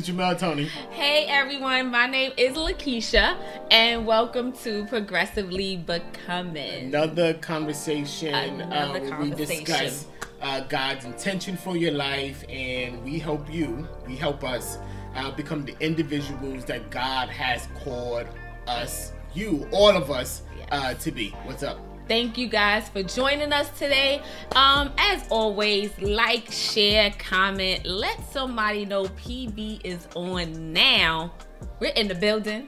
is Jamel Tony. Hey everyone, my name is Lakeisha, and welcome to Progressively Becoming. Another conversation, Another uh, where conversation. we discuss uh, God's intention for your life, and we help you, we help us uh, become the individuals that God has called us, you, all of us, uh, to be. What's up? Thank you guys for joining us today. Um, as always, like, share, comment, let somebody know PB is on now. We're in the building.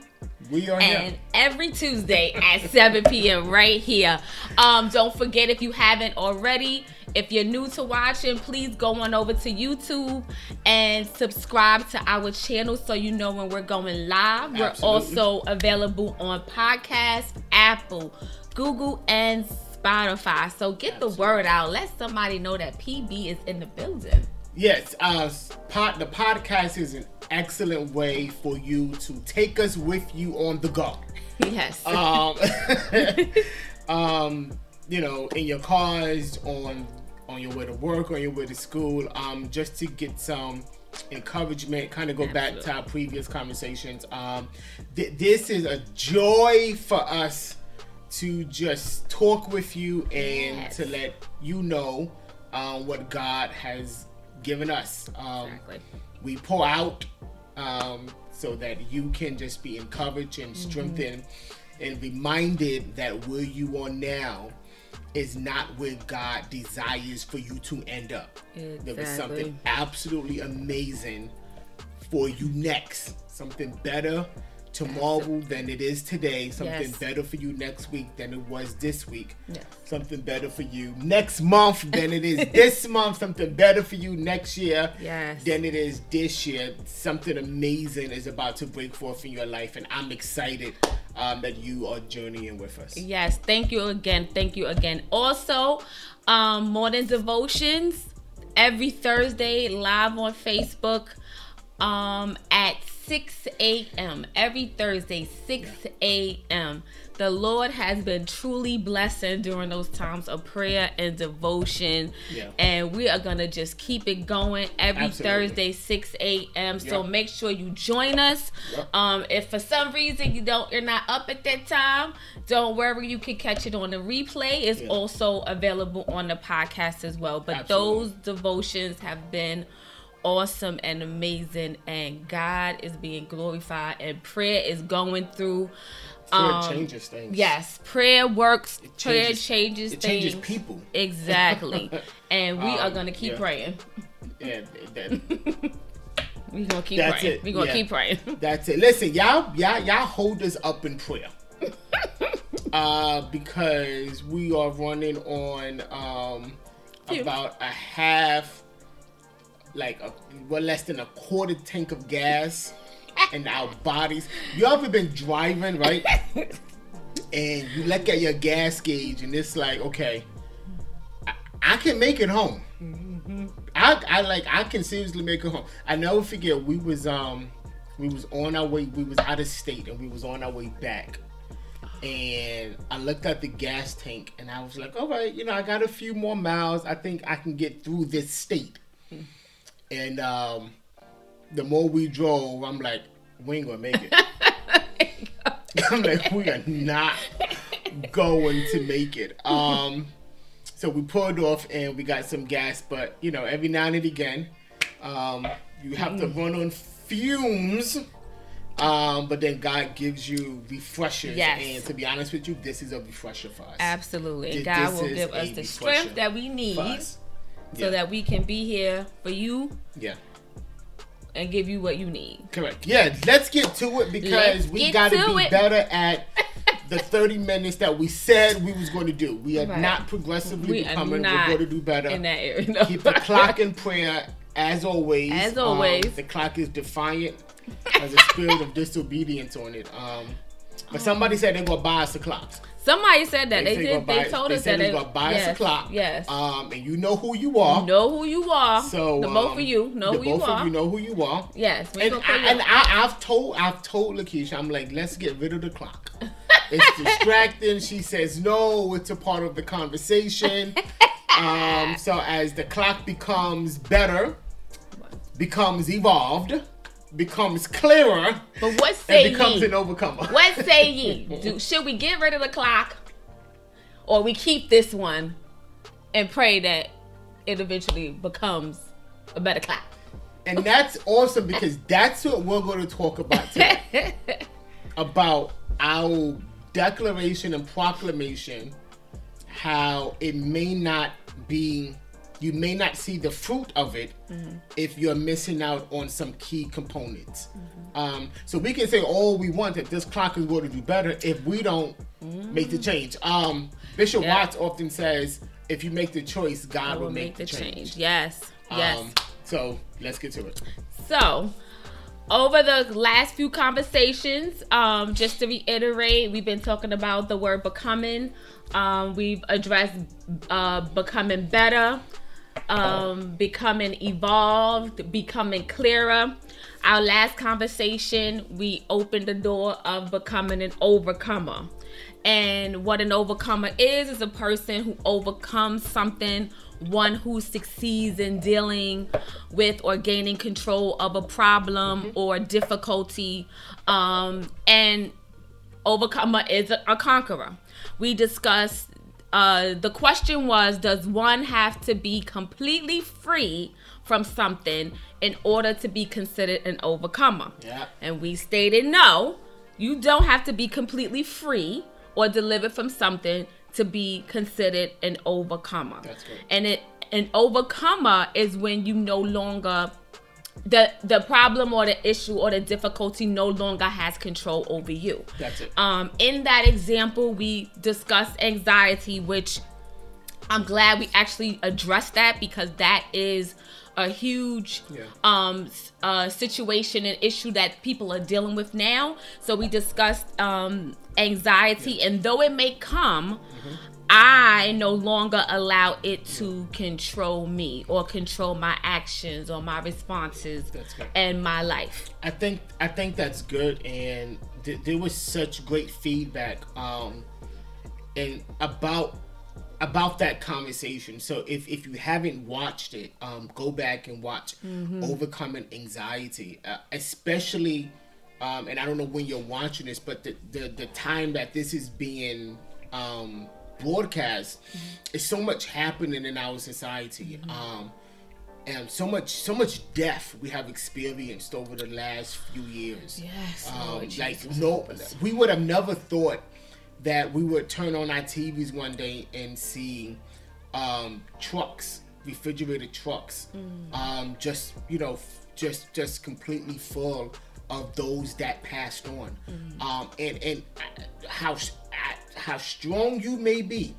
We are and here. every Tuesday at 7 p.m. right here. Um, don't forget if you haven't already, if you're new to watching, please go on over to YouTube and subscribe to our channel so you know when we're going live. We're also available on podcast, Apple, Google, and Spotify. So get the word out. Let somebody know that PB is in the building. Yes, uh, pod, the podcast is an excellent way for you to take us with you on the go. Yes. um, um, you know, in your cars, on on your way to work, on your way to school, um, just to get some encouragement. Kind of go back to our previous conversations. Um, th- this is a joy for us to just talk with you and Yes. to let you know um, what God has given us. Um, Exactly. we pour out um, so that you can just be encouraged and Mm-hmm. strengthened and reminded that where you are now is not where God desires for you to end up. There is Exactly. something absolutely amazing for you next. Something better tomorrow than it is today. Something Yes. better for you next week than it was this week. Yes. Something better for you next month than it is this month. Something better for you next year Yes. than it is this year. Something amazing is about to break forth in your life, and I'm excited um, that you are journeying with us. Yes, thank you again. Thank you again. Also, um, morning devotions every Thursday live on Facebook um, at 6 a.m. Every Thursday, 6 a.m. The Lord has been truly blessing during those times of prayer and devotion. Yeah. And we are going to just keep it going every Absolutely. Thursday, 6 a.m. So Yeah. make sure you join us. Yeah. Um, if for some reason you don't, you're not up at that time, don't worry. You can catch it on the replay. It's also available on the podcast as well. But Absolutely. those devotions have been awesome and amazing, and God is being glorified, and prayer is going through. Prayer um, changes things. Yes, prayer works. prayer changes- changes it things. changes people. Exactly, and we are Um, gonna keep yeah. praying. Yeah, that, We gonna keep That's praying. it, We gonna yeah. keep praying. that's it. Listen, y'all, y'all, y'all hold us up in prayer. uh, because we are running on um about a half, like a well less than a quarter tank of gas in our bodies. You ever been driving, right? and you look at your gas gauge, and it's like, okay, I, I can make it home. I, I like I can seriously make it home. I never forget we was um we was on our way we was out of state and we was on our way back. And I looked at the gas tank and I was like, all right, you know, I got a few more miles. I think I can get through this state. And um the more we drove, I'm like, we ain't gonna make it. I'm like, we are not going to make it. Um, so we pulled off and we got some gas, but you know, every now and again, um, you have to run on fumes. Um, but then God gives you refreshers, Yes. and to be honest with you, this is a refresher for us. Absolutely, Th- God will give us the refresher strength that we need. So Yeah. that we can be here for you Yeah, and give you what you need. correct. Yeah, let's get to it because Let's we got to be it. better at the 30 minutes that we said we was going to do. We are Right. not progressively We becoming. We're going to do better. In that area, no. Keep the clock in prayer as always. As Um, always. the clock is defiant. Has a spirit of disobedience on it. Um, but somebody said they're gonna buy us a clock. Somebody said that they, said did. gonna They buy- told they us that they they gonna buy yes, us a clock. Yes, Um, and you know who you are. know who you are. So the both um, of you know who you both are. of you know who you are. Yes, And, I, and I, I've told I've told Lakeisha, I'm like, let's get rid of the clock. It's distracting. she says no, it's a part of the conversation. um, so as the clock becomes better, becomes evolved, becomes clearer, But what say and becomes ye? an overcomer. What say ye? Do, should we get rid of the clock, or we keep this one and pray that it eventually becomes a better clock? And that's awesome because that's what we're going to talk about today. about our declaration and proclamation, how it may not be, you may not see the fruit of it if you're missing out on some key components. Um, so we can say all we want that this clock is going to do better if we don't make the change. Um, Bishop Yeah. Watts often says, if you make the choice, God will, will make, the change. Yes, yes. Um, so let's get to it. So, over the last few conversations, um, just to reiterate, we've been talking about the word becoming. Um, we've addressed uh, becoming better, um, becoming evolved, becoming clearer. Our last conversation, we opened the door of becoming an overcomer. And what an overcomer is, is a person who overcomes something, one who succeeds in dealing with or gaining control of a problem or difficulty. Um, and overcomer is a, a conqueror. We discussed uh, the question was Does one have to be completely free from something in order to be considered an overcomer? Yeah. And we stated no, you don't have to be completely free or delivered from something to be considered an overcomer. That's good. And it an overcomer is when you no longer the the problem or the issue or the difficulty no longer has control over you. That's it. Um, in that example, we discussed anxiety, which I'm glad we actually addressed that because that is a huge Yeah. um uh situation and issue that people are dealing with now. So we discussed um anxiety and though it may come Mm-hmm. I no longer allow it to control me or control my actions or my responses and my life. I think I think that's good, and th- there was such great feedback um, and about about that conversation. So if if you haven't watched it, um, go back and watch overcoming anxiety, uh, especially. Um, and I don't know when you're watching this, but the the, the time that this is being um, broadcast, is so much happening in our society. Um, and so much so much death we have experienced over the last few years. Yes, Um, like no, we would have never thought that we would turn on our TVs one day and see um, trucks, refrigerated trucks, Mm. um, just you know, f- just just completely full of those that passed on, Mm. um, and and uh, how uh, how strong you may be,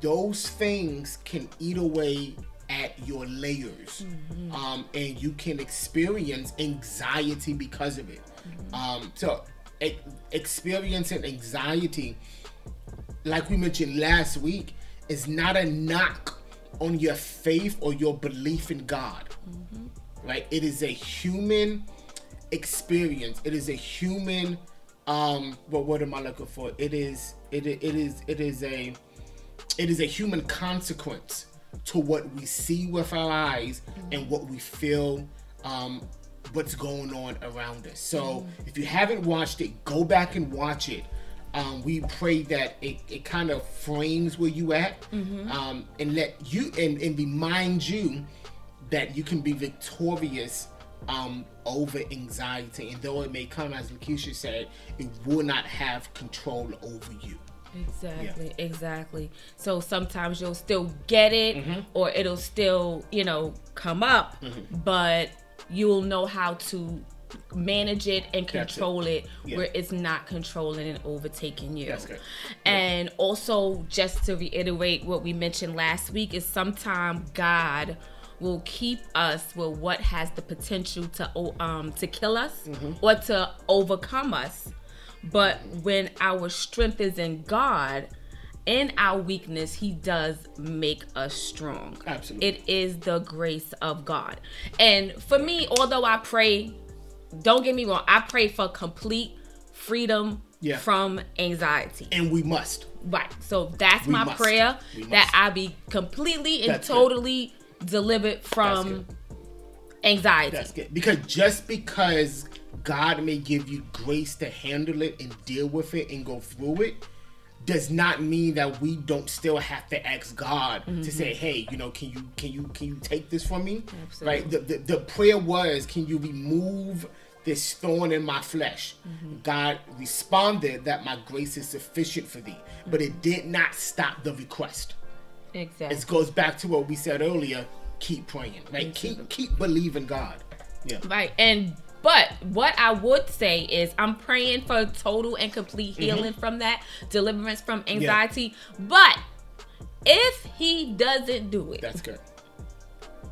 those things can eat away at your layers um, and you can experience anxiety because of it. Um, so e- experiencing anxiety like we mentioned last week is not a knock on your faith or your belief in god right? It is a human experience. It is a human um what what am i looking for? It is it, it is it is a it is a human consequence to what we see with our eyes and what we feel um, what's going on around us. So if you haven't watched it go back and watch it. Um, we pray that it, it kind of frames where you at um, and let you and, and remind you that you can be victorious um, over anxiety and though it may come as Lakeisha said it will not have control over you Exactly, exactly. So sometimes you'll still get it Mm-hmm. or it'll still, you know, come up, but you'll know how to manage it and That's it. control it, Yeah. where it's not controlling and overtaking you. That's good. And also just to reiterate what we mentioned last week is sometimes God will keep us with what has the potential to um to kill us Mm-hmm. or to overcome us but when our strength is in God, in our weakness, He does make us strong. Absolutely. It is the grace of God. And for me, although I pray, don't get me wrong, I pray for complete freedom Yeah. from anxiety. and we must Right. So that's We my must. prayer that. I be completely and That's totally delivered from anxiety. That's good. Because just because God may give you grace to handle it and deal with it and go through it does not mean that we don't still have to ask God Mm-hmm. to say, "Hey, you know, can you can you can you take this from me?" Absolutely. Right? The, the the prayer was, "Can you remove this thorn in my flesh?" Mm-hmm. God responded that my grace is sufficient for thee, but it did not stop the request. Exactly. It goes back to what we said earlier. Keep praying, right? Keep keep believing God. Yeah. Right. And but what I would say is I'm praying for total and complete Mm-hmm. healing from that, deliverance from anxiety. But if he doesn't do it, That's good.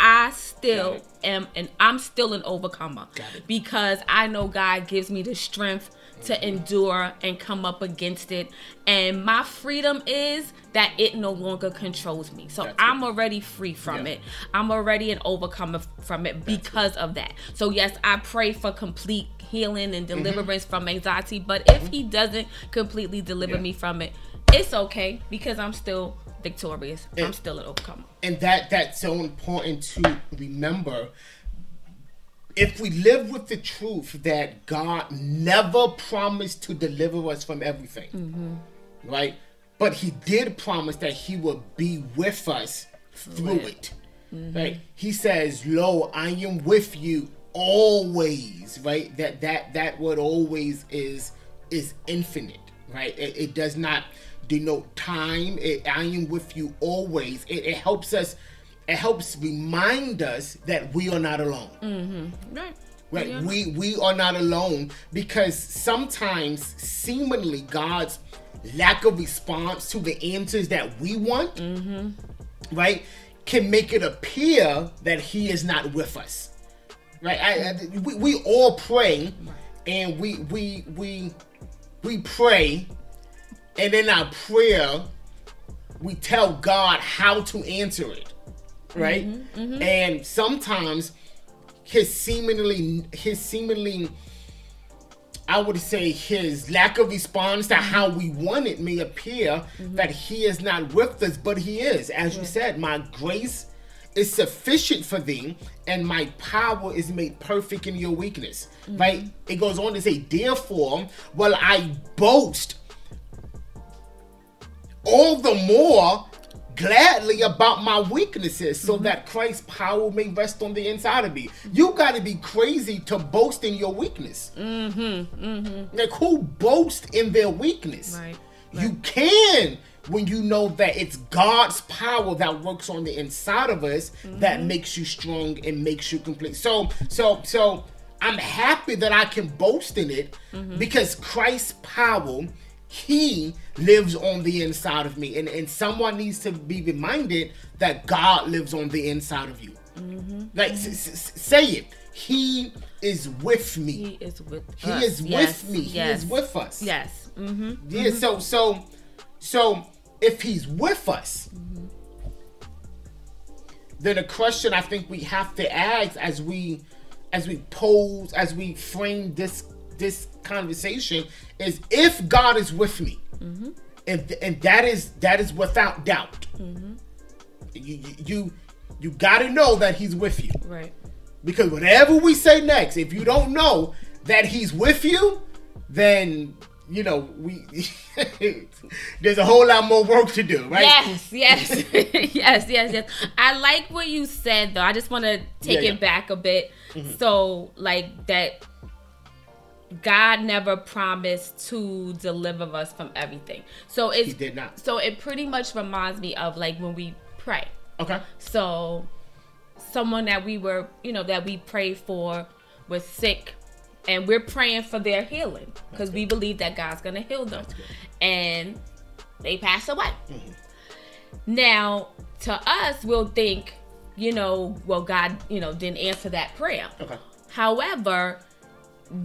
I still am and I'm still an overcomer Got it. because I know God gives me the strength to endure and come up against it and my freedom is that it no longer controls me. So That's I'm good. already free from Yeah. it. I'm already an overcomer from it because of that. So yes, I pray for complete healing and Mm-hmm. deliverance from anxiety, but if he doesn't completely deliver Yeah. me from it, it's okay because I'm still victorious. I'm And- still an overcomer. and that that's so important to remember if we live with the truth that god never promised to deliver us from everything mm-hmm. right? But he did promise that he would be with us through it. Mm-hmm. right? He says lo i am with you always right? That that that word always is is infinite right? It, it does not denote time. It, i am with you always. It, it helps us it helps remind us that we are not alone mm-hmm. Right. Right. Yeah. We we are not alone because sometimes seemingly God's lack of response to the answers that we want, mm-hmm. right, can make it appear that He is not with us. Right. I, I, we, we all pray, and we we we we pray, and in our prayer, we tell God how to answer it. Right. Mm-hmm, mm-hmm. And sometimes his seemingly his seemingly I would say his lack of response to how mm-hmm. we want it may appear that he is not with us, but he is. As you said, my grace is sufficient for thee, and my power is made perfect in your weakness. Right? It goes on to say, therefore, will I boast all the more gladly about my weaknesses so that Christ's power may rest on the inside of me. You got to be crazy to boast in your weakness. Mm-hmm, mm-hmm. Like, who boasts in their weakness? Right, You can when you know that it's God's power that works on the inside of us that makes you strong and makes you complete. So, so, so I'm happy that I can boast in it because Christ's power, He lives on the inside of me, and and someone needs to be reminded that God lives on the inside of you. Mm-hmm. Like, s- s- say it. He is with me. He is with He us. is Yes, with me. He is with us. Yes. Mm-hmm. Yeah, so mm-hmm. so so if he's with us, mm-hmm. then a question I think we have to ask as we as we pose, as we frame this this conversation is if God is with me, mm-hmm. and and that is that is without doubt. Mm-hmm. You, you you you got to know that He's with you Right. because whatever we say next, if you don't know that He's with you, then you know we there's a whole lot more work to do, right? Yes, yes, yes, yes, yes. I like what you said though. I just want to take Yeah, it yeah. back a bit. Mm-hmm. So, like that God never promised to deliver us from everything. So it's He did not. So it pretty much reminds me of like when we pray. Okay. So someone that we were, you know, that we prayed for was sick and we're praying for their healing because we believe that God's going to heal them. And they pass away. Mm-hmm. Now, to us, we'll think, you know, well, God, you know, didn't answer that prayer. Okay. However,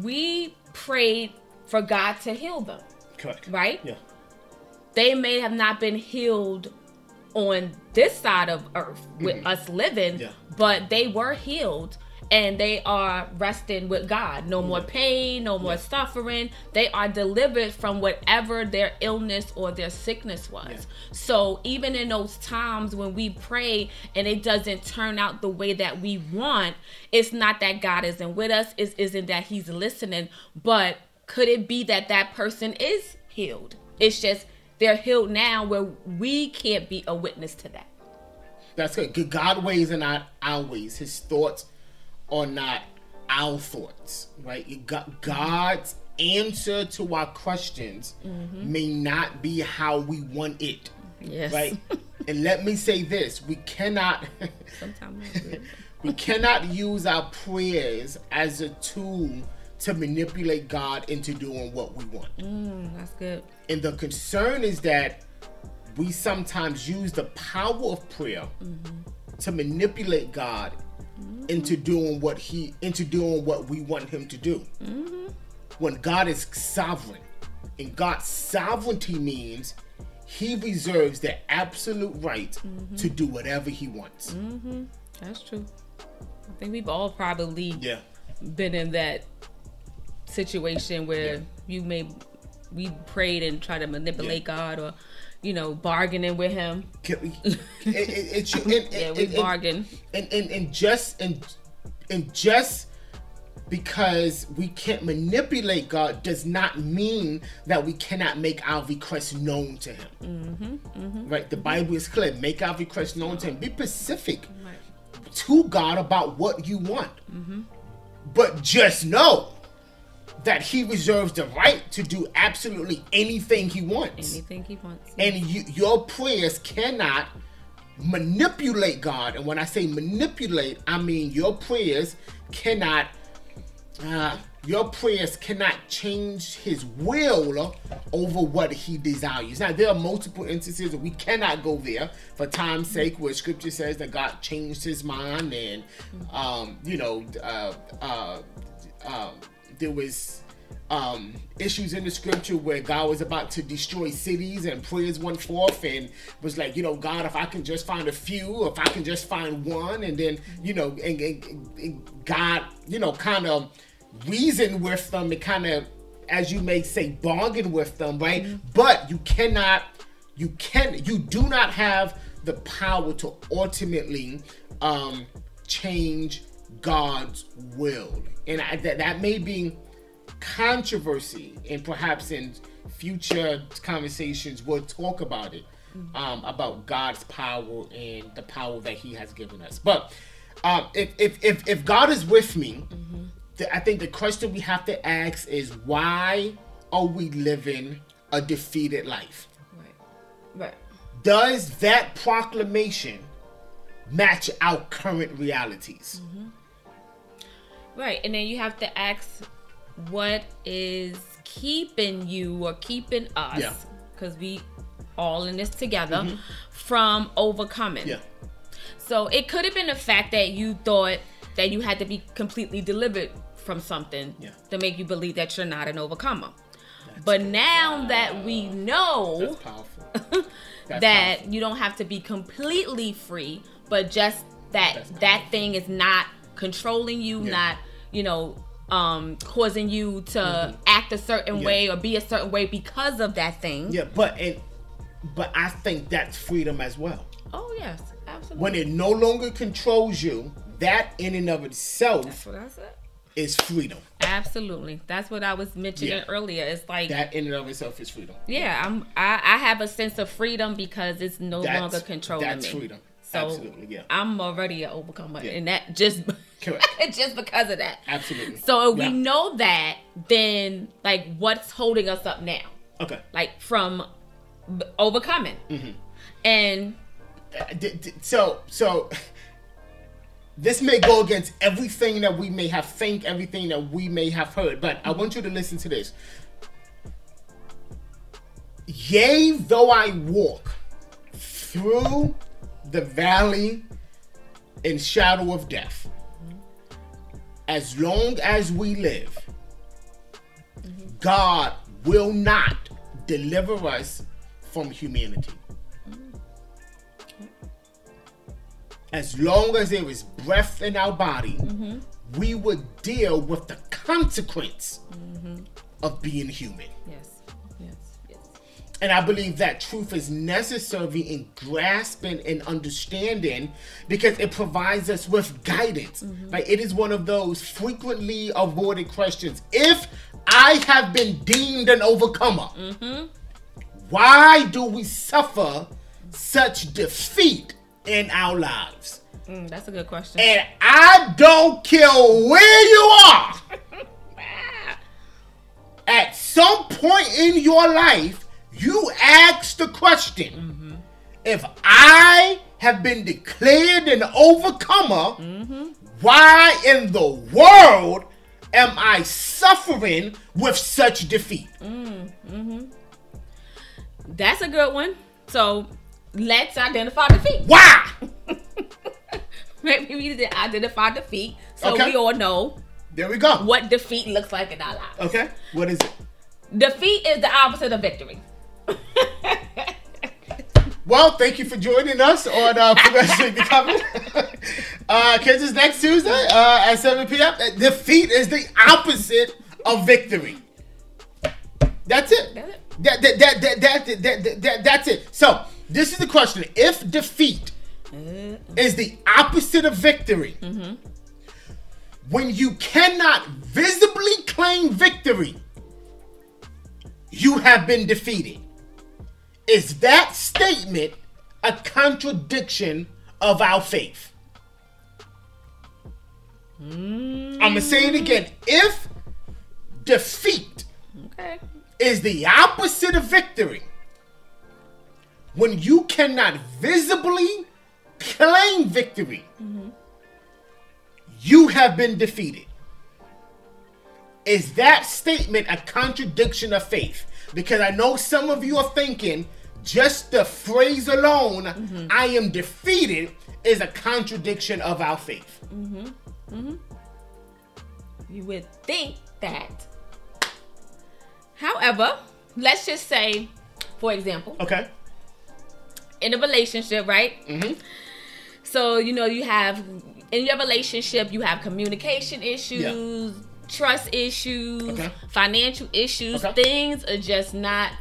we prayed for God to heal them, Correct. right? Yeah. they may have not been healed on this side of earth with mm-hmm. us living Yeah. but they were healed and they are resting with God. No more pain, no more suffering. They are delivered from whatever their illness or their sickness was. Yeah. So even in those times when we pray and it doesn't turn out the way that we want, it's not that God isn't with us, it isn't that He's listening, but could it be that that person is healed? It's just they're healed now where we can't be a witness to that. That's good. God ways are not our ways. His thoughts are not our thoughts, right? You got God's answer to our questions may not be how we want it, Yes. right? and let me say this: we cannot, Sometimes we cannot use our prayers as a tool to manipulate God into doing what we want. Mm, that's good. And the concern is that we sometimes use the power of prayer to manipulate God into doing what he into doing what we want him to do. When God is sovereign, and God's sovereignty means he reserves the absolute right to do whatever he wants. That's true. I think we've all probably Yeah. been in that situation where Yeah. you may we prayed and tried to manipulate God or you know bargaining with Him. We- it, it, it Yeah, we bargain. and and and just and and just because we can't manipulate God does not mean that we cannot make our requests known to Him. Mm-hmm, mm-hmm. Right? The Bible is clear. Make our requests known to Him. Be specific to God about what you want. Mm-hmm. But just know that He reserves the right to do absolutely anything He wants Anything He wants. and you, your prayers cannot manipulate God. And when I say manipulate, I mean your prayers cannot. Uh, your prayers cannot change His will over what He desires. Now there are multiple instances that we cannot go there for time's sake, where Scripture says that God changed His mind, and um, you know, uh, uh, um, there was um, issues in the scripture where God was about to destroy cities and prayers went forth and was like, you know, God, if I can just find a few, if I can just find one, and then, you know, and, and- and God, you know, kind of reason with them and kind of, as you may say, bargain with them, right? But you cannot, you can, you do not have the power to ultimately um, change God's will, and I, that that may be controversy, and perhaps in future conversations we'll talk about it, um, about God's power and the power that He has given us. But um, if, if if if God is with me, the, I think the question we have to ask is why are we living a defeated life? Right. Right. Does that proclamation match our current realities? Right. And then you have to ask what is keeping you or keeping us, Yeah. because we all in this together, mm-hmm. from overcoming. Yeah. So it could have been the fact that you thought that you had to be completely delivered from something Yeah. to make you believe that you're not an overcomer. but now that we know That's. That's that powerful. you don't have to be completely free, but just that that thing is not controlling you, Yeah. not you know um causing you to act a certain Mm-hmm. Yeah. way or be a certain way because of that thing. Yeah, but and but I think that's freedom as well. Oh yes, absolutely. When it no longer controls you, that in and of itself That's what I said. is freedom. Absolutely. That's what I was mentioning Yeah. earlier. It's like That in and of itself is freedom. yeah, I'm I, I have a sense of freedom because it's no That's- longer controlling that's me. freedom. So Absolutely, yeah. I'm already an overcomer, Yeah. and that just Correct. just because of that. Absolutely. So if Yeah. we know that, then like what's holding us up now? Okay. Like from overcoming. Mm-hmm. And Uh, So so this may go against everything that we may have think, everything that we may have heard, but I want you to listen to this. Yea, though I walk through the valley and shadow of death, as long as we live, God will not deliver us from humanity. As long as there is breath in our body, we would deal with the consequence of being human. Yes. And I believe that truth is necessary in grasping and understanding because it provides us with guidance. Like it is one of those frequently avoided questions. If I have been deemed an overcomer, why do we suffer such defeat in our lives? Mm, that's a good question. And I don't care where you are. At some point in your life, you ask the question if I have been declared an overcomer, why in the world am I suffering with such defeat? That's a good one. So let's identify defeat. Why? Maybe we need to identify defeat so Okay. we all know There we go. what defeat looks like in our lives. Okay, what is it? Defeat is the opposite of victory. Well, thank you for joining us on uh, Progressively Becoming. uh, catch us next Tuesday uh, at 7 p.m. Defeat is the opposite of victory. That's it. That's it. That, that, that, that, that, that, that, that- that's it. So, this is the question. If defeat is the opposite of victory, when you cannot visibly claim victory, you have been defeated. Is that statement a contradiction of our faith? I'm going to say it again. If defeat Okay. is the opposite of victory, when you cannot visibly claim victory, mm-hmm. you have been defeated. Is that statement a contradiction of faith? Because I know some of you are thinking just the phrase alone, mm-hmm. I am defeated, is a contradiction of our faith. Mm-hmm. Mm-hmm. You would think that. However, let's just say, for example, Okay. in a relationship, right? Mhm. So, you know, you have, in your relationship, you have communication issues, trust issues, Okay. financial issues. Okay. Things are just not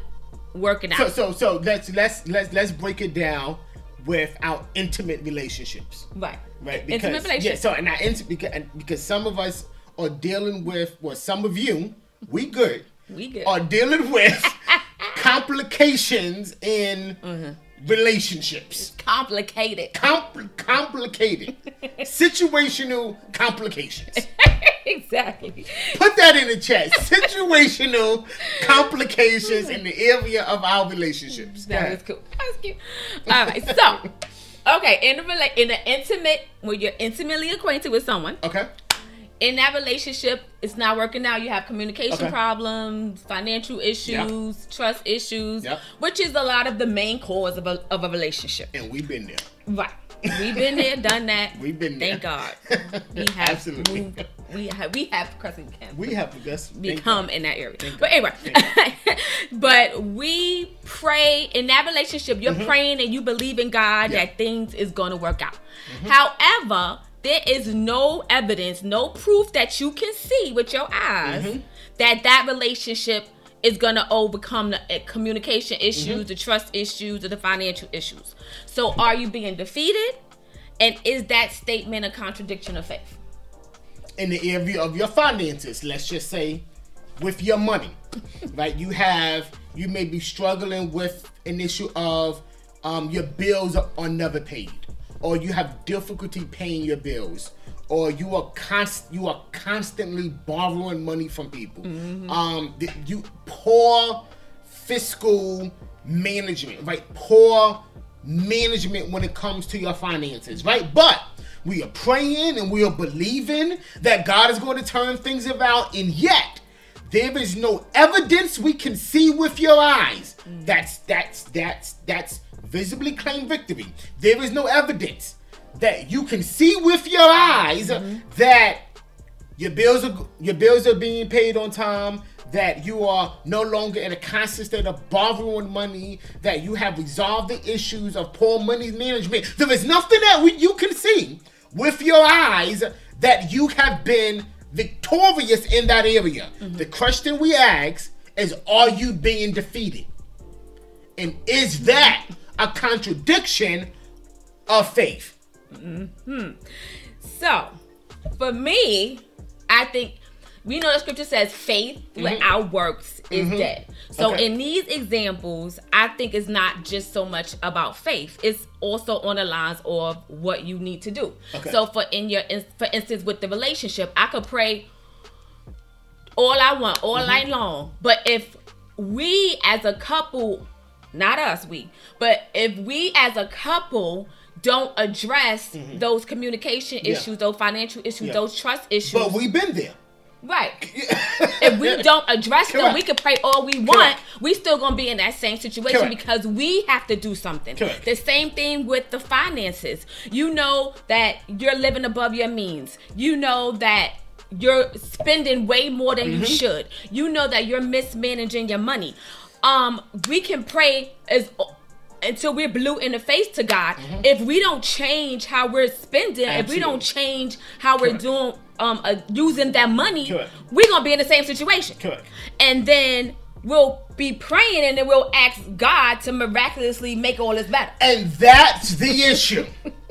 working out. So so so let's let's let's let's break it down with our intimate relationships. right. right? Because, Intimate Because yeah, so and I int- because and because some of us are dealing with well, some of you, we good, we good. are dealing with complications in Mm-hmm. Relationships. Complicated. Compl- complicated, situational complications. exactly. Put that in the chat. Situational complications in the area of our relationships. That was cool. That was cute. All right. So, okay, in a rela- in an intimate, when you're intimately acquainted with someone, Okay. In that relationship, it's not working out. You have communication Okay. problems, financial issues, trust issues, Yep. which is a lot of the main cause of a of a relationship. And we've been there. Right. We've been there, done that. We've been there. Thank God. We have Absolutely. moved. We have we have Camp We have become in that area. Thank But anyway, but we pray in that relationship. You're praying and you believe in God Mm-hmm. Mm-hmm. that things is going to work out. However, there is no evidence, no proof that you can see with your eyes Mm-hmm. that that relationship is going to overcome the uh, communication issues, Mm-hmm. the trust issues, or the financial issues. So, are you being defeated? And is that statement a contradiction of faith? in the area of your finances, let's just say with your money, right? You have, you may be struggling with an issue of um, your bills are never paid, or you have difficulty paying your bills, or you are const, you are constantly borrowing money from people. Um, th- you poor fiscal management, right? Poor management when it comes to your finances, right? But we are praying and we are believing that God is going to turn things around, and yet there is no evidence we can see with your eyes. That's that's that's that's visibly claim victory. There is no evidence that you can see with your eyes mm-hmm. that your bills are your bills are being paid on time that you are no longer in a constant state of borrowing money that you have resolved the issues of poor money management there is nothing that we, you can see with your eyes that you have been victorious in that area. Mm-hmm. The question we ask is Are you being defeated? And is that a contradiction of faith? Hmm. So, for me, I think we know the scripture says faith mm-hmm. without works is mm-hmm. dead. So, Okay. in these examples, I think it's not just so much about faith; it's also on the lines of what you need to do. Okay. So, for in your, for instance, with the relationship, I could pray all I want all mm-hmm. night long, but if we as a couple, not us, we, but if we as a couple don't address those communication Yeah. issues, those financial issues, Yeah. those trust issues, But we've been there. right? if we don't address them, we can pray all we want. Correct. We still gonna be in that same situation Correct. because we have to do something. Correct. The same thing with the finances. You know that you're living above your means. You know that you're spending way more than Mm-hmm. you should. You know that you're mismanaging your money. Um, we can pray as until we're blue in the face to God. Mm-hmm. If we don't change how we're spending, if we don't change how we're doing um uh, using that money, Correct. we're gonna be in the same situation. Correct. And then we'll be praying and then we'll ask God to miraculously make all this better. And that's the issue.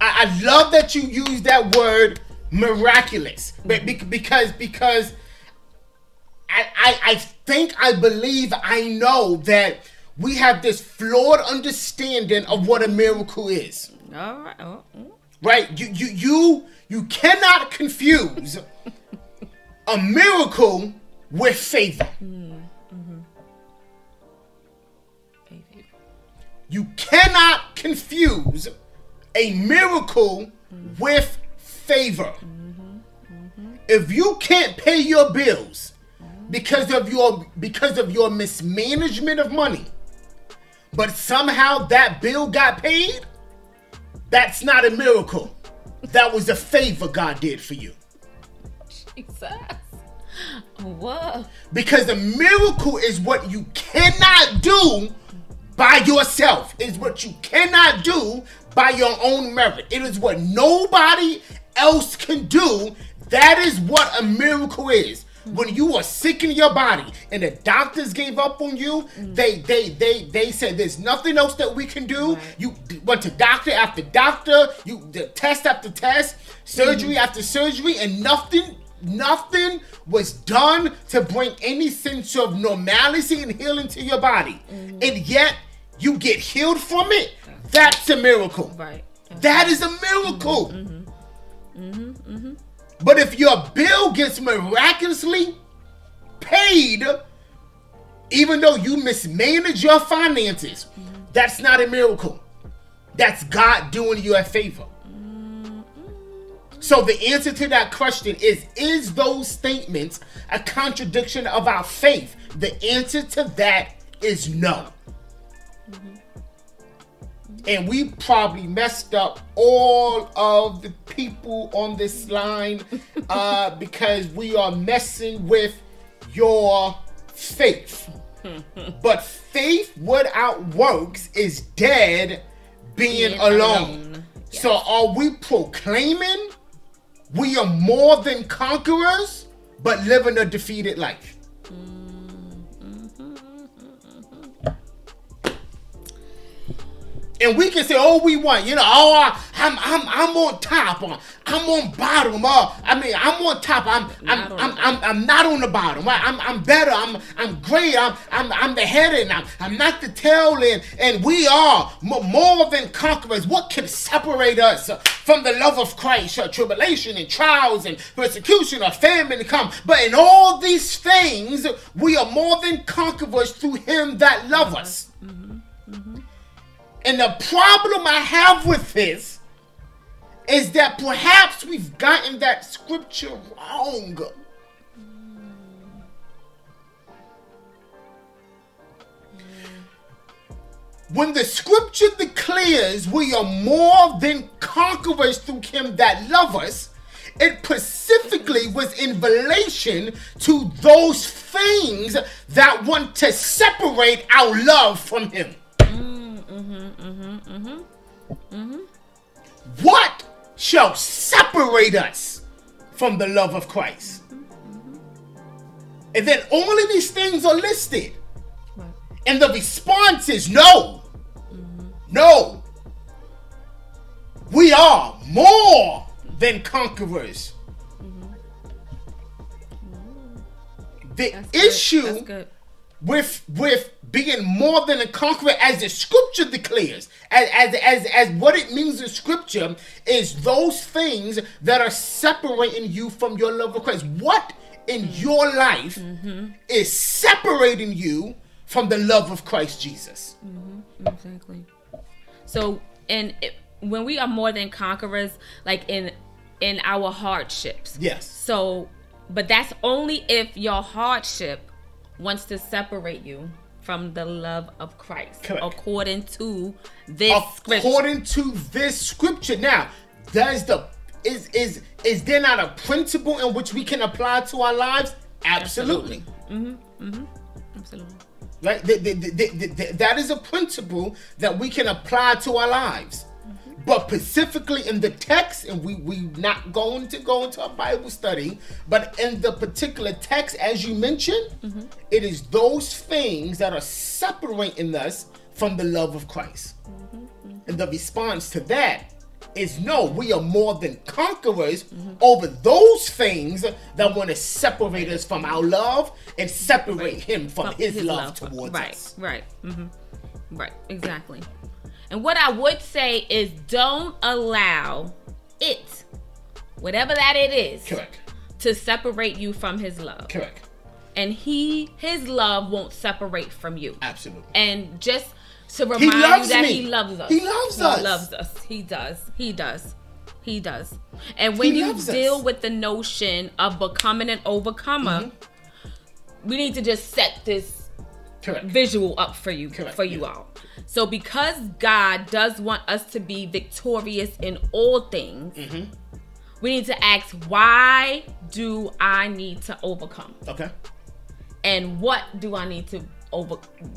I, I love that you use that word miraculous. But bec- because because I, I I think I believe I know that we have this flawed understanding of what a miracle is. All right. Oh, mm. Right? You you you you cannot confuse a miracle with favor. Mm, mm-hmm. You cannot confuse a miracle mm. with favor. Mm-hmm, mm-hmm. If you can't pay your bills because of your because of your mismanagement of money, but somehow that bill got paid, that's not a miracle. That was a favor God did for you. Jesus. Whoa. Because a miracle is what you cannot do by yourself. Is what you cannot do by your own merit. It is what nobody else can do. That is what a miracle is. When you were sick in your body and the doctors gave up on you, they they they they said there's nothing else that we can do. Right. You went to doctor after doctor, you the test after test, surgery mm. after surgery, and nothing nothing was done to bring any sense of normalcy and healing to your body. Mm. And yet you get healed from it. That's a miracle. Right. That is a miracle. Mm-hmm. Mm-hmm. But if your bill gets miraculously paid, even though you mismanage your finances, that's not a miracle. That's God doing you a favor. So the answer to that question is is those statements a contradiction of our faith? The answer to that is no. And we probably messed up all of the people on this line uh, because we are messing with your faith. but faith without works is dead being, Being alone. alone. So are we proclaiming we are more than conquerors, but living a defeated life? And we can say all we want, you know. Oh, I'm I'm I'm on top, or I'm on bottom, or I mean I'm on top. I'm I'm Not on I'm, the I'm, I'm not on the bottom. I- I'm I'm better. I'm I'm great. I'm I'm I'm the head, and I'm I'm not the tail. And and we are mo- more than conquerors. What can separate us from the love of Christ? Tribulation and trials and persecution or famine to come. But in all these things, we are more than conquerors through Him that love mm-hmm. us. Mm-hmm. And the problem I have with this is that perhaps we've gotten that scripture wrong. When the scripture declares we are more than conquerors through him that love us, it specifically was in relation to those things that want to separate our love from him. Mm-hmm, mm-hmm, mm-hmm. What shall separate us from the love of Christ? And then all of these things are listed. Right. And the response is no. No. We are more than conquerors. The That's issue with with being more than a conqueror as the scripture declares as, as as as what it means in scripture is those things that are separating you from your love of christ. What in your life mm-hmm. is separating you from the love of christ jesus? Mm-hmm. Exactly. So, and it, when we are more than conquerors, like in in our hardships. yes. So, but that's only if your hardship wants to separate you from the love of Christ, Correct. according to this scripture. according to this scripture now does the is is is there not a principle in which we can apply to our lives absolutely. Absolutely. Mm-hmm. Mm-hmm. right? Th- th- th- th- th- th- that is a principle that we can apply to our lives. But specifically in the text, and we we not going to go into a Bible study, but in the particular text, as you mentioned, mm-hmm. it is those things that are separating us from the love of Christ. Mm-hmm. And the response to that is no, we are more than conquerors mm-hmm. over those things that want to separate us from our love and separate him from, his, love, towards right, us. Right, hmm right, exactly. And what I would say is don't allow it, whatever that it is, Correct. to separate you from his love. Correct. And he, his love won't separate from you. Absolutely. And just to remind you that me. he loves us. He loves He us. loves us. He does. He does. He does. And when He you loves us. deal with the notion of becoming an overcomer, Mm-hmm. we need to just set this Correct. visual up for you Correct, for you yeah. all. So because God does want us to be victorious in all things, Mm-hmm. we need to ask why do I need to overcome? Okay. And what do I need to over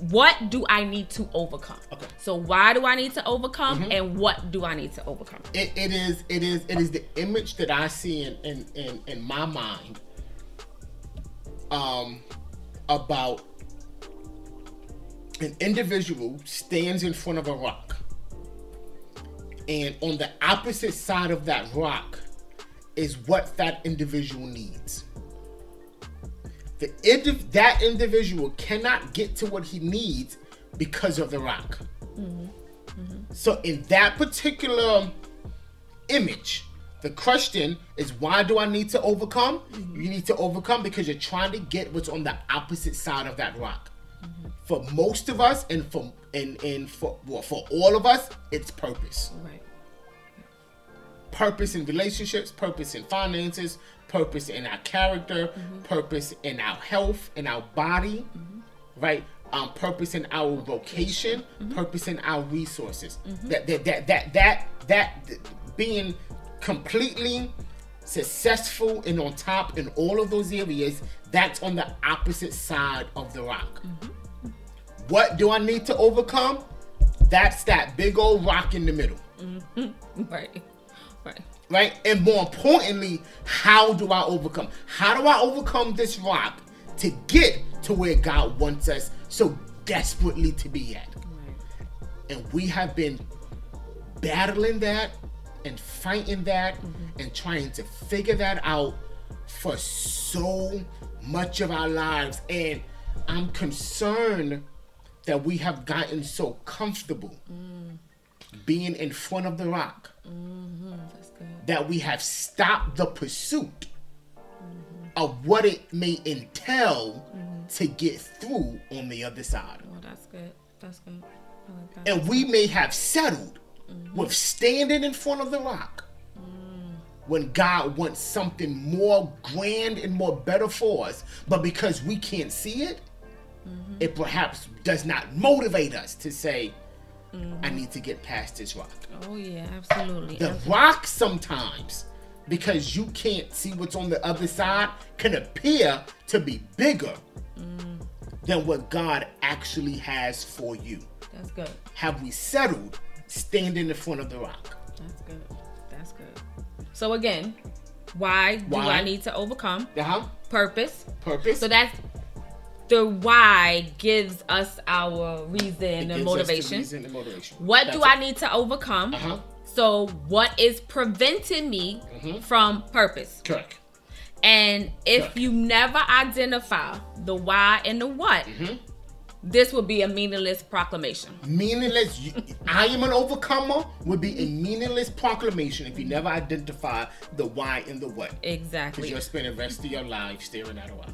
what do I need to overcome? Okay. Mm-hmm. So why do I need to overcome and what do I need to overcome? It, it is it is it is the image that I see in in, in, in my mind um about an individual stands in front of a rock and on the opposite side of that rock is what that individual needs the indiv- that individual cannot get to what he needs because of the rock mm-hmm. so in that particular image, the question is why do I need to overcome? Mm-hmm. You need to overcome because you're trying to get what's on the opposite side of that rock. For most of us and for and, and for well, for all of us, it's purpose. Right. Purpose in relationships, purpose in finances, purpose in our character, mm-hmm. purpose in our health, in our body, mm-hmm. right? Um, purpose in our vocation, mm-hmm. purpose in our resources. That, that that that that that being completely successful and on top in all of those areas, that's on the opposite side of the rock. Mm-hmm. What do I need to overcome? That's that big old rock in the middle mm-hmm. Right. Right. right? And more importantly, how do I overcome? How do I overcome this rock to get to where God wants us so desperately to be at? Right. And we have been battling that and fighting that mm-hmm. and trying to figure that out for so much of our lives. And I'm concerned that we have gotten so comfortable mm. being in front of the rock mm-hmm. good. that we have stopped the pursuit mm-hmm. of what it may entail to get through on the other side. Oh, that's good. That's good. Like that. And we may have settled Mm-hmm. with standing in front of the rock mm. when God wants something more grand and more better for us. But because we can't see it, mm-hmm. it perhaps does not motivate us to say, I mm-hmm. need to get past this rock. oh yeah, absolutely. The Absolutely. rock sometimes, because you can't see what's on the other side, can appear to be bigger mm. than what God actually has for you. That's good. Have we settled standing in front of the rock? That's good. That's good. So again, why, do I need to overcome? Uh huh. Purpose. Purpose. So that's the why gives us our reason It and the motivation. reason and motivation. What That's do I need to overcome? Uh-huh. So what is preventing me Mhm. from purpose? Correct. And if Correct. you never identify the why and the what, Mm-hmm. This would be a meaningless proclamation. Meaningless. I am an overcomer would be a meaningless proclamation if you never identify the why and the what. Exactly. Because you'll spend the rest of your life staring at a rock.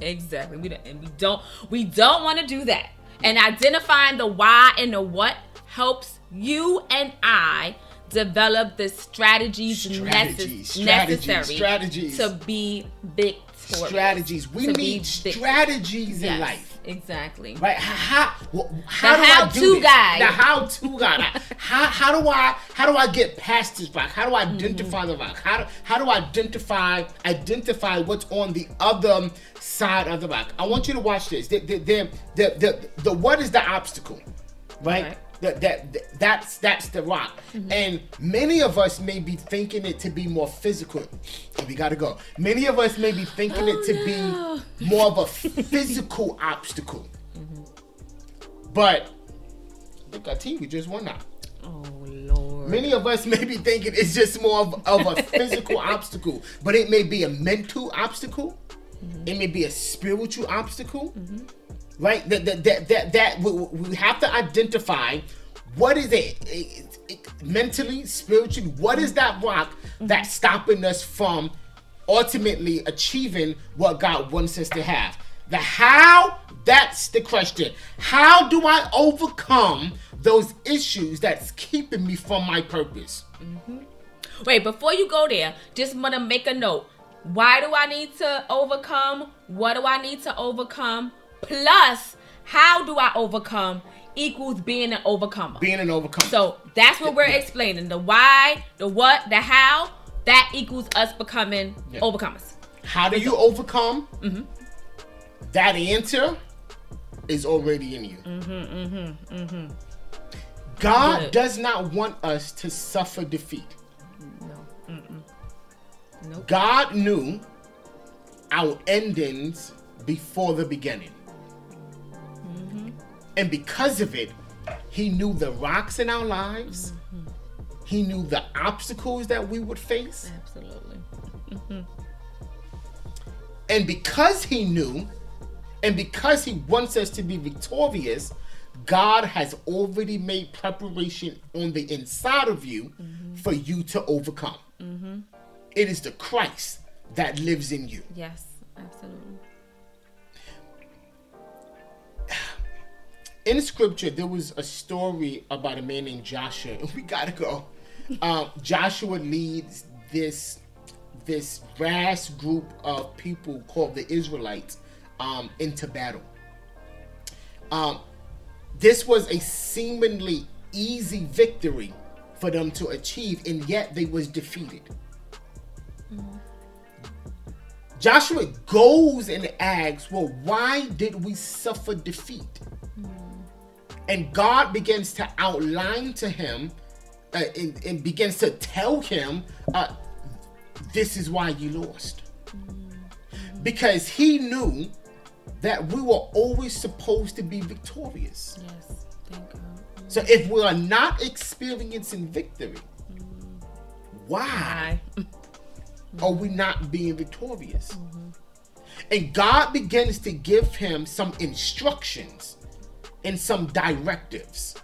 Exactly. We don't, and we don't we don't want to do that. And identifying the why and the what helps you and I develop the strategies, Strategies, necess- strategies, necessary strategies. to be victorious. Strategies. We need strategies in Yes, life. Exactly. Right? How, how, how The do I how-to do this? guide. The how-to guy. how, how do I how do I get past this rock? How do I identify Mm-hmm. the rock? How do how do I identify identify what's on the other side of the rock? I want you to watch this. The the the the, the, the what is the obstacle? Right? Right. That, that, that that's that's the rock, Mm-hmm. and many of us may be thinking it to be more physical. We gotta go. Many of us may be thinking it to Oh, be more of a physical obstacle. Mm-hmm. But look at team, we just won that. Oh Lord. Many of us may be thinking it's just more of, of a physical obstacle, but it may be a mental obstacle. Mm-hmm. It may be a spiritual obstacle, mm-hmm. Right? That that that that, that we, we have to identify what is it, It- it- mentally, spiritually. What is that rock that's mm-hmm. stopping us from ultimately achieving what God wants us to have? The how, that's the question. How do I overcome those issues that's keeping me from my purpose? Mm-hmm. Wait, before you go there, just want to make a note. Why do I need to overcome? What do I need to overcome? Plus, how do I overcome equals being an overcomer. Being an overcomer. So that's what we're explaining. The why, the what, the how, that equals us becoming Yeah. overcomers. How do you overcome? Mm-hmm. That answer is already in you. Mm-hmm, mm-hmm, God Good. does not want us to suffer defeat. No. Nope. God knew our endings before the beginning. And because of it, He knew the rocks in our lives, mm-hmm. He knew the obstacles that we would face. Absolutely. And because he knew, and because he wants us to be victorious, God has already made preparation on the inside of you mm-hmm. for you to overcome. Mm-hmm. It is the Christ that lives in you. Yes. Absolutely. In scripture, there was a story about a man named Joshua, we gotta go. Um, Joshua leads this this vast group of people called the Israelites um, into battle. Um, this was a seemingly easy victory for them to achieve, and yet they was defeated. Joshua goes and asks, "Well, why did we suffer defeat?" And God begins to outline to him uh, and, and begins to tell him, uh, "This is why you lost," because he knew that we were always supposed to be victorious. Yes. Thank God. So if we are not experiencing victory, why are we not being victorious? And God begins to give him some instructions and some directives.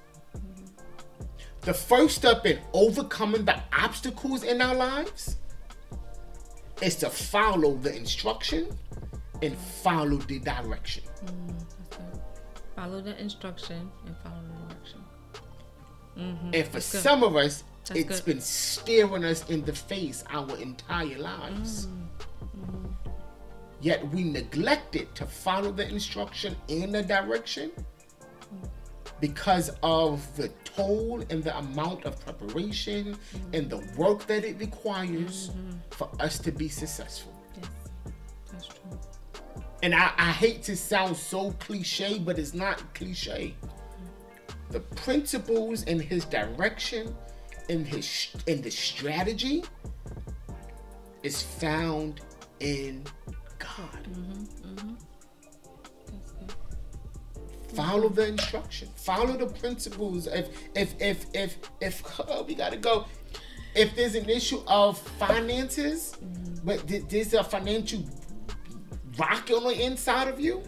The first step in overcoming the obstacles in our lives is to follow the instruction and follow the direction. Mm, follow the instruction and follow the direction. Mm-hmm. And for some of us, That's it's good. been staring us in the face our entire lives. Mm-hmm. Mm-hmm. Yet we neglected to follow the instruction and the direction because of the toll and the amount of preparation and the work that it requires mm-hmm. for us to be successful. Yes. That's true. And I, I hate to sound so cliche, but it's not cliche. The principles in his direction, in his in the strategy, is found in God. Mm-hmm, mm-hmm. Mm-hmm. Follow the instruction. Follow the principles. If if if if if oh, we gotta go. If there's an issue of finances, Mm-hmm. but th- there's a financial rock on the inside of you,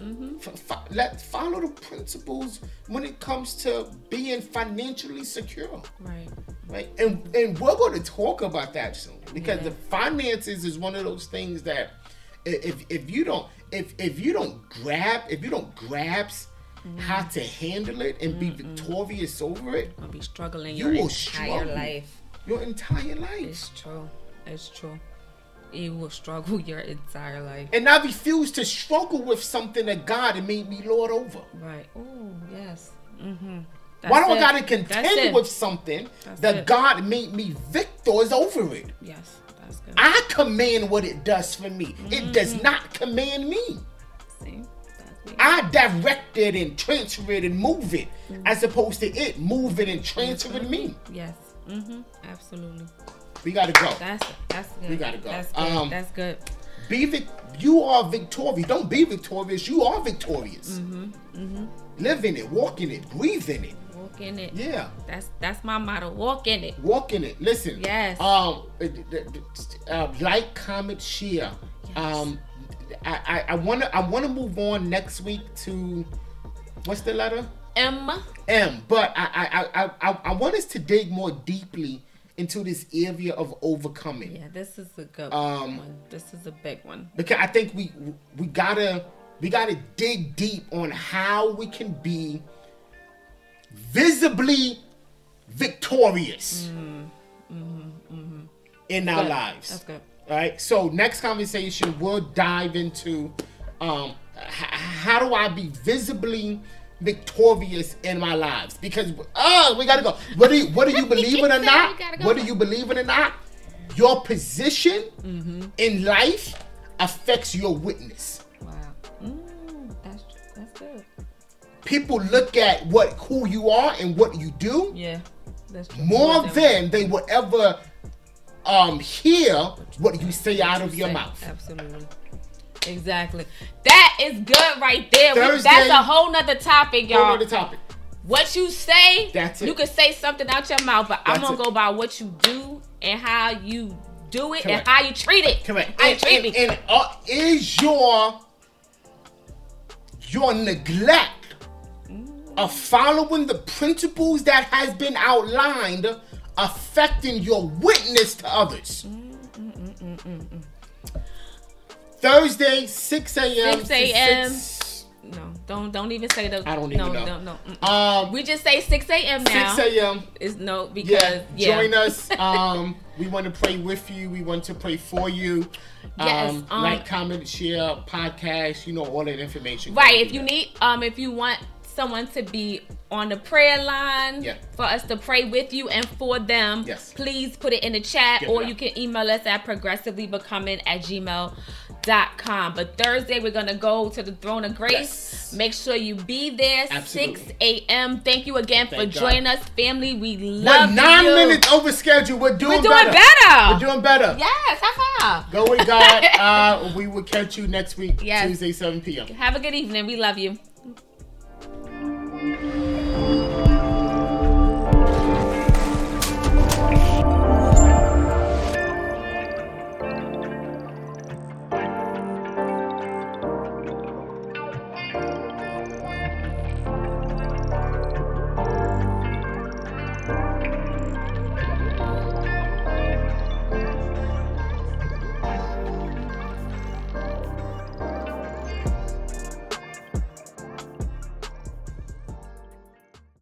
Mm-hmm. f- fo- let follow the principles when it comes to being financially secure Right. right? And and we're going to talk about that soon because Yeah. the finances is one of those things that if if you don't if if you don't grab if you don't grasp Mm-hmm. how to handle it and be victorious over it I'll be struggling You your will entire struggle. life. your entire life. It's true. It's true. You will struggle your entire life. And I refuse to struggle with something that God had made me Lord over. Right. Oh, yes. Mm-hmm. Why don't I gotta contend with something That's that it. God made me victors over it? Yes, good. I command what it does for me. It Mm-hmm. does not command me. See? I direct it and transfer it and move it, as opposed to it moving and transferring me. Yes. Mm-hmm. Absolutely. We gotta go. That's that's good. We gotta go. That's good. Um, that's good. Be vic- you are victorious. Don't be victorious. You are victorious. Mm-hmm. Mm-hmm. Live in it, walk in it, breathe in it. Walk in it. Yeah, That's that's my motto. Walk in it. walk in it. Listen. Yes. Um, uh, uh, like, comment, share. Um, I I, I wanna I wanna move on next week to what's the letter? M. M. But I I I I, I want us to dig more deeply into this area of overcoming. Yeah, this is a good Um, one. This is a big one. because I think we we gotta we gotta dig deep on how we can be visibly victorious in our Good. lives. That's good. All right. So next conversation we'll dive into um h- how do I be visibly victorious in my lives because oh we gotta go what do you what do you believe it or not go. what do you believe it or not your position Mm-hmm. in life affects your witness Wow. Mm, that's that's good. People look at what who you are and what you do Yeah. That's more than they will ever um hear what you say out of you your say. mouth Absolutely. Exactly. That is good right there. Thursday- that's a whole nother topic, y'all. on the topic What you say, That's it. you can say something out your mouth, but I'm gonna it. go by what you do and how you do it Correct. and how you treat it. Correct. How you And, treat and, me. and, uh, is your your neglect of following the principles that has been outlined affecting your witness to others? Thursday, 6 a.m. 6 a.m.. 6 no, don't don't even say the. I don't no, even know. No, no, mm-mm. Um, we just say 6 a.m. now. 6 a.m. Is no because Yeah, yeah. join us. Um, we want to pray with you. We want to pray for you. Yes, Um, um, like, comment, share, podcast. You know all that information. Right. If you that. need, um, if you want someone to be on the prayer line Yeah. for us to pray with you and for them, Yes. please put it in the chat Give or you can email us at progressively.becoming at gmail.com. But Thursday, we're going to go to the throne of grace. Yes. Make sure you be there, Absolutely. 6 a.m. Thank you again for God. joining us, family. We We're nine you. minutes over schedule. We're doing, We're doing better. better. We're doing better. Yes, high five. Go with God. uh, we will catch you next week, Yes. Tuesday, 7 p.m. Have a good evening. We love you. Música